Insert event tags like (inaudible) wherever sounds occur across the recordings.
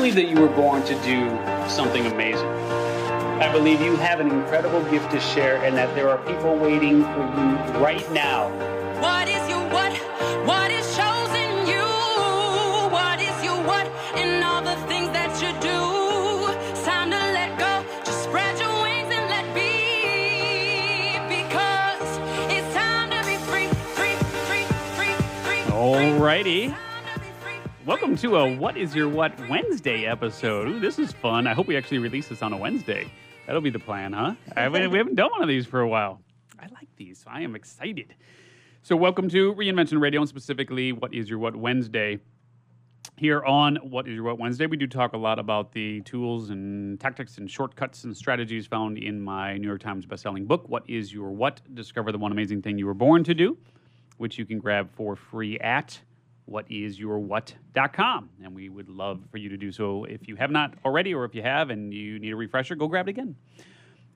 believe that you were born to do something amazing. I believe you have an incredible gift to share and that there are people waiting for you right now. What is your what? What is chosen you? What is your what? And all the things that you do. It's time to let go. Just spread your wings and let be. Because it's time to be free, free, free, free, free. free. Alrighty. Welcome to a What is Your What Wednesday episode. Ooh, this is fun. I hope we actually release this on a Wednesday. That'll be the plan, huh? (laughs) I haven't- we haven't done one of these for a while. I like these. So I am excited. So, welcome to Reinvention Radio and specifically What is Your What Wednesday. Here on What is Your What Wednesday, we do talk a lot about the tools and tactics and shortcuts and strategies found in my New York Times bestselling book, What is Your What? Discover the one amazing thing you were born to do, which you can grab for free at whatisyourwhat.com. And we would love for you to do so if you have not already, or if you have and you need a refresher, go grab it again.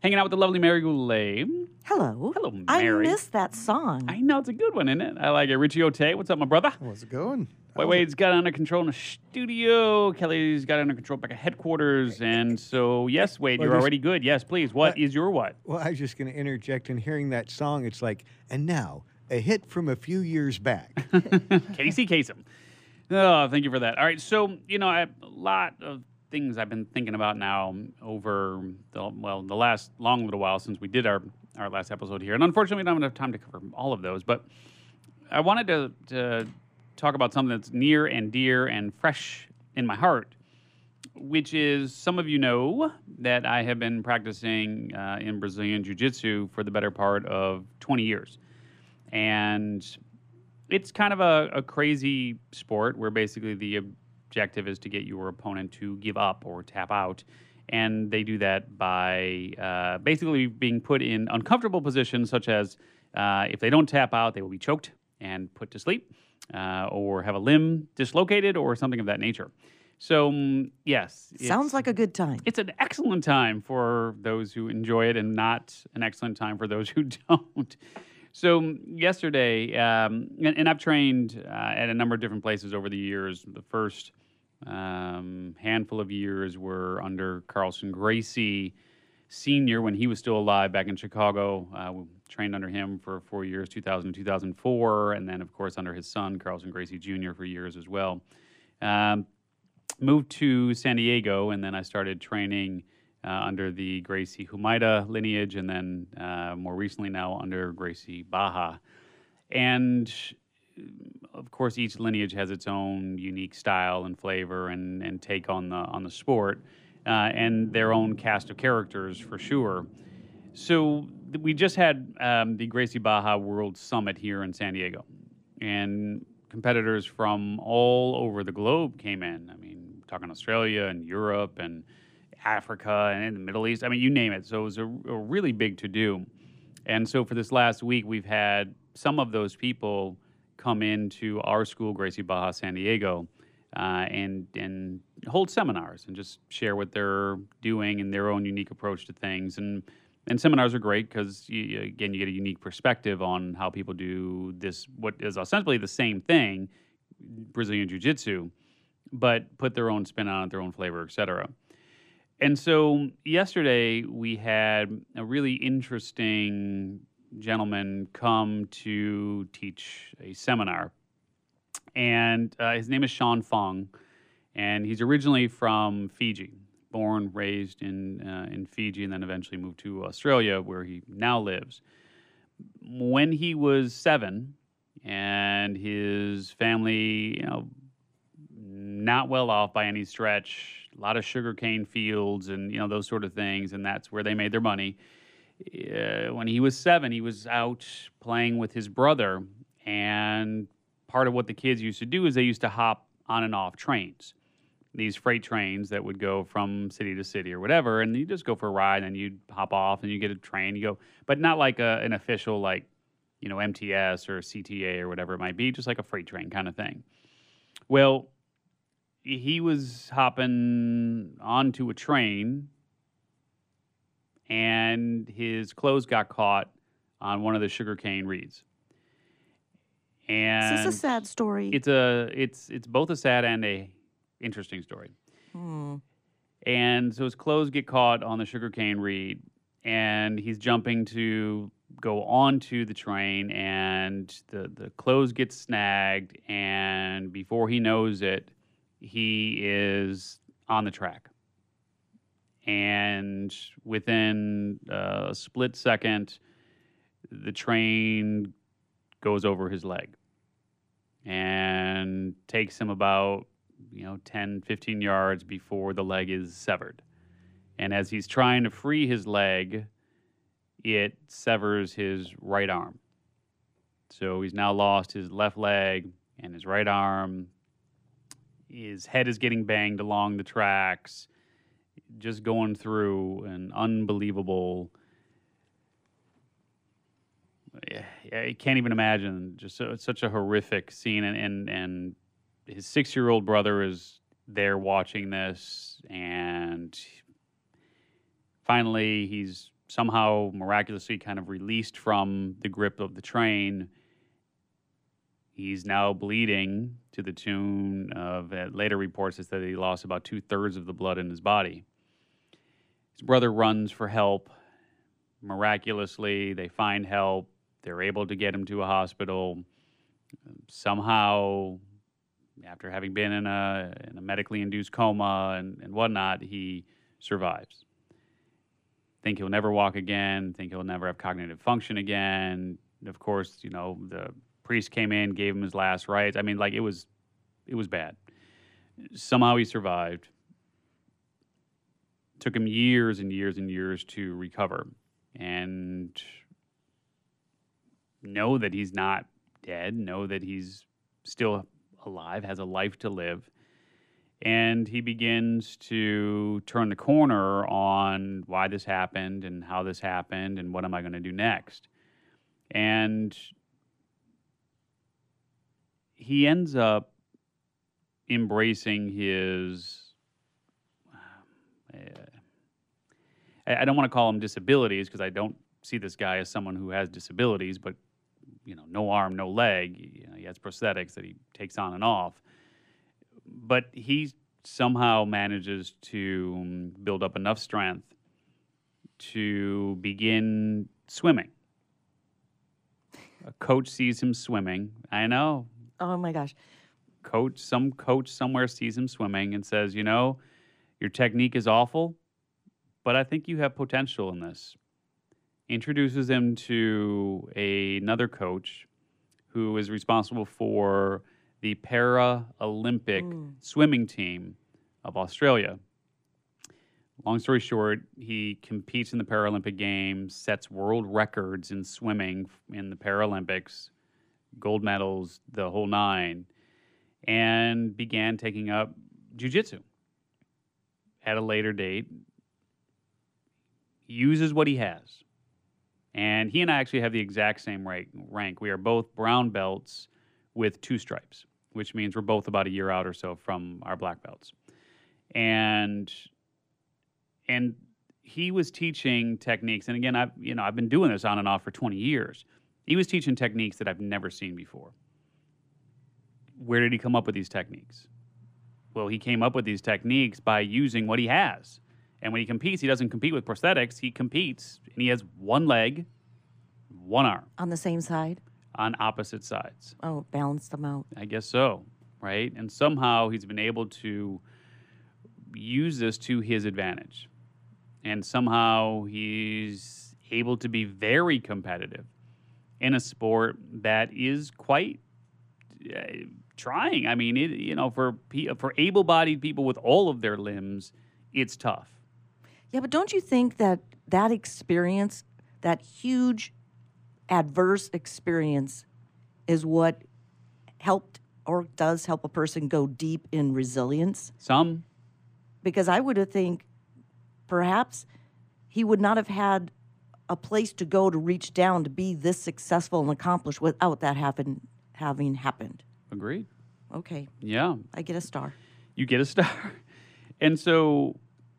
Hanging out with the lovely Mary Goulet. Hello. Hello, Mary. I Mary. missed that song. I know it's a good one, isn't it? I like it. Richie Ote, what's up, my brother? How's it going? Wait, Wade's got under control in the studio. Kelly's got under control back at headquarters. And so, yes, Wade, Well, you're there's- already good. Yes, please. What What? is your what? Well, I was just going to interject in hearing that song. It's like, and now a hit from a few years back. (laughs) Casey Kasem. Oh, thank you for that. All right, so you know, I a lot of things I've been thinking about now over the well, the last long little while since we did our our last episode here, and unfortunately, we don't have enough time to cover all of those. But I wanted to to talk about something that's near and dear and fresh in my heart, which is some of you know that I have been practicing uh, in Brazilian Jiu Jitsu for the better part of 20 years. And it's kind of a, a crazy sport where basically the objective is to get your opponent to give up or tap out. And they do that by uh, basically being put in uncomfortable positions, such as uh, if they don't tap out, they will be choked and put to sleep, uh, or have a limb dislocated, or something of that nature. So, mm, yes. Sounds like a good time. it's an excellent time for those who enjoy it and not an excellent time for those who (laughs) don't. So mm, yesterday, um, and, and I've trained uh, at a number of different places over the years. The first um, handful of years were under Carlson Gracie Senior when he was still alive back in Chicago. Uh, we trained under him for four years, 2000 to 2004, and then of course under his son Carlson Gracie Jr. for years as well. Um, moved to San Diego, and then I started training under the Gracie Humaitá lineage, and then uh, more recently now under Gracie Barra. And uh, of course, each lineage has its own unique style and flavor and, and take on the on the sport, uh, and their own cast of characters for sure. So we just had um, the Gracie Barra World Summit here in San Diego, and competitors from all over the globe came in. I mean, talking Australia and Europe and Africa and in the Middle East. I mean, you name it. So it was a, a really big to do. And so for this last week, we've had some of those people come into our school, Gracie Barra San Diego, uh, and and hold seminars and just share what they're doing and their own unique approach to things. And and seminars are great because again, you get a unique perspective on how people do this, what is ostensibly the same thing, Brazilian Jiu Jitsu, but put their own spin on it, their own flavor, et cetera. And so yesterday we had a really interesting gentleman come to teach a seminar. And uh, his name is Sean Fong, and he's originally from Fiji, born, raised in, uh, in Fiji, and then eventually moved to Australia, where he now lives. When he was seven, and his family, you know, not well off by any stretch. A lot of sugarcane fields and you know those sort of things, and that's where they made their money. Uh, when he was seven, he was out playing with his brother, and part of what the kids used to do is they used to hop on and off trains, these freight trains that would go from city to city or whatever, and you just go for a ride, and you'd hop off, and you get a train, you go, but not like a, an official like you know MTS or CTA or whatever it might be, just like a freight train kind of thing. Well, he was hopping onto a train and his clothes got caught on one of the sugarcane reeds. And this Is a sad story? it's a it's it's both a sad and a interesting story. Hmm. And so his clothes get caught on the sugarcane reed, and he's jumping to go onto the train, and the, the clothes get snagged, and before he knows it, he is on the track. And within a split second, the train goes over his leg and takes him about you know 10 15 yards before the leg is severed. And as he's trying to free his leg it severs his right arm. So he's now lost his left leg and his right arm his head is getting banged along the tracks just going through an unbelievable I can't even imagine. Just so, such a horrific scene, and and, and his six year old brother is there watching this, and finally he's somehow miraculously kind of released from the grip of the train. He's now bleeding to the tune of uh, later reports is that he lost about two thirds of the blood in his body. His brother runs for help. Miraculously, they find help they're able to get him to a hospital. Somehow, after having been in a, in a medically induced coma and, and whatnot, he survives. Think he'll never walk again, think he'll never have cognitive function again. Of course, you know, the priest came in, gave him his last rites. I mean, like it was it was bad. Somehow he survived. Took him years and years and years to recover. And know that he's not dead, know that he's still alive, has a life to live. And he begins to turn the corner on why this happened and how this happened and what am I going to do next. And he ends up embracing his. Uh, I don't want to call him disabilities because I don't see this guy as someone who has disabilities, but you know, no arm, no leg. You know, he has prosthetics that he takes on and off. But he somehow manages to um, build up enough strength to begin swimming. A coach sees him swimming. I know. Oh my gosh. Coach, some coach somewhere sees him swimming and says, you know, your technique is awful, but I think you have potential in this introduces him to a, another coach who is responsible for the para Olympic mm. swimming team of Australia. Long story short, he competes in the Paralympic Games, sets world records in swimming in the Paralympics, gold medals, the whole nine, and began taking up jujitsu at a later date. Uses what he has and he and I actually have the exact same rank. rank. We are both brown belts with two stripes, which means we're both about a year out or so from our black belts. And and he was teaching techniques. And again, I've you know I've been doing this on and off for 20 years. He was teaching techniques that I've never seen before. Where did he come up with these techniques? Well, he came up with these techniques by using what he has. And when he competes, he doesn't compete with prosthetics. He competes and he has one leg, one arm On the same side? on opposite sides. Oh, balance them out. I guess so, right? And somehow he's been able to use this to his advantage. And somehow he's able to be very competitive in a sport that is quite uh, trying. I mean, it, you know, for for able-bodied people with all of their limbs, it's tough. Yeah, but don't you think that that experience, that huge adverse experience, is what helped or does help a person go deep in resilience? Some Because I would have think perhaps he would not have had a place to go to reach down to be this successful and accomplished without that happen, having happened. agreed. Okay, Yeah, I get a star. you get a star. (laughs) And so,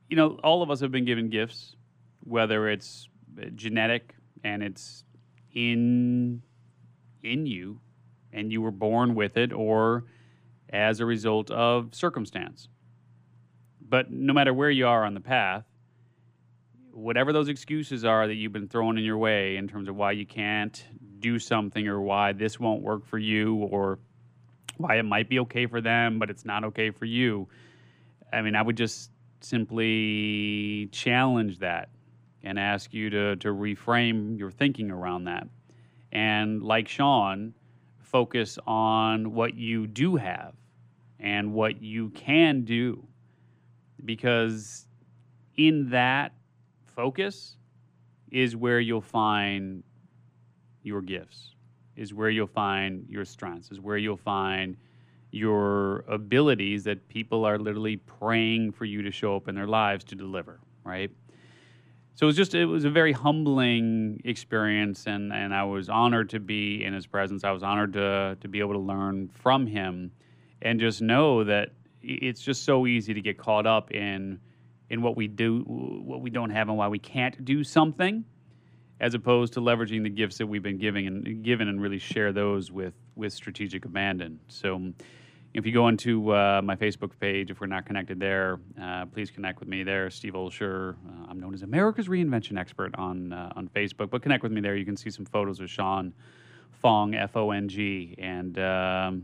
you know, all of us have been given gifts, whether it's genetic and it's in in you and you were born with it or as a result of circumstance. But no matter where you are on the path, whatever those excuses are that you've been throwing in your way in terms of why you can't do something or why this won't work for you or why it might be okay for them, but it's not okay for you. I mean, I would just simply challenge that and ask you to, to reframe your thinking around that. And like Sean, focus on what you do have and what you can do. Because in that focus is where you'll find your gifts, is where you'll find your strengths, is where you'll find your abilities that people are literally praying for you to show up in their lives to deliver, right? So it was just it was a very humbling experience and and I was honored to be in his presence. I was honored to to be able to learn from him and just know that it's just so easy to get caught up in in what we do what we don't have and why we can't do something as opposed to leveraging the gifts that we've been giving and given and really share those with with strategic abandon. So if you go into uh, my Facebook page, if we're not connected there, uh, please connect with me there. Steve Olsher. Uh, I'm known as America's reinvention expert on uh, on Facebook, but connect with me there. You can see some photos of Sean Fong, F O N G, and um,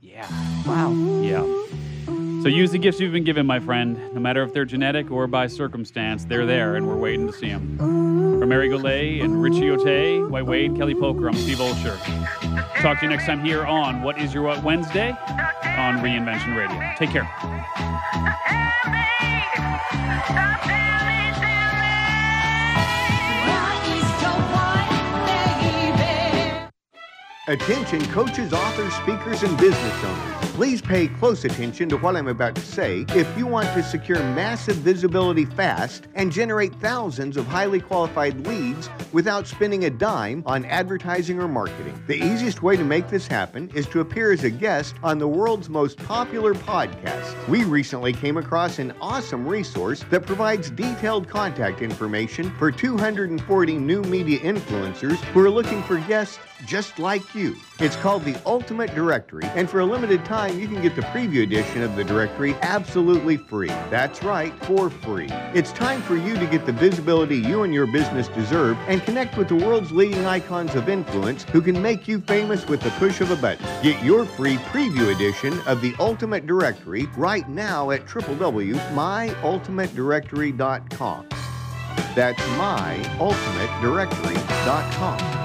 yeah, Wow. yeah. So use the gifts you've been given, my friend. No matter if they're genetic or by circumstance, they're there, and we're waiting to see them. From Mary Goulet and Richie Ote, White Wade, Kelly Poker, I'm Steve Olsher. Talk to you next time here on What Is Your What Wednesday on Reinvention Radio. Take care. Attention coaches, authors, speakers, and business owners. Please pay close attention to what I'm about to say if you want to secure massive visibility fast and generate thousands of highly qualified leads without spending a dime on advertising or marketing. The easiest way to make this happen is to appear as a guest on the world's most popular podcast. We recently came across an awesome resource that provides detailed contact information for 240 new media influencers who are looking for guests just like you. It's called the Ultimate Directory, and for a limited time, you can get the preview edition of the directory absolutely free. That's right, for free. It's time for you to get the visibility you and your business deserve and connect with the world's leading icons of influence who can make you famous with the push of a button. Get your free preview edition of the Ultimate Directory right now at www.myultimatedirectory.com. That's myultimatedirectory.com.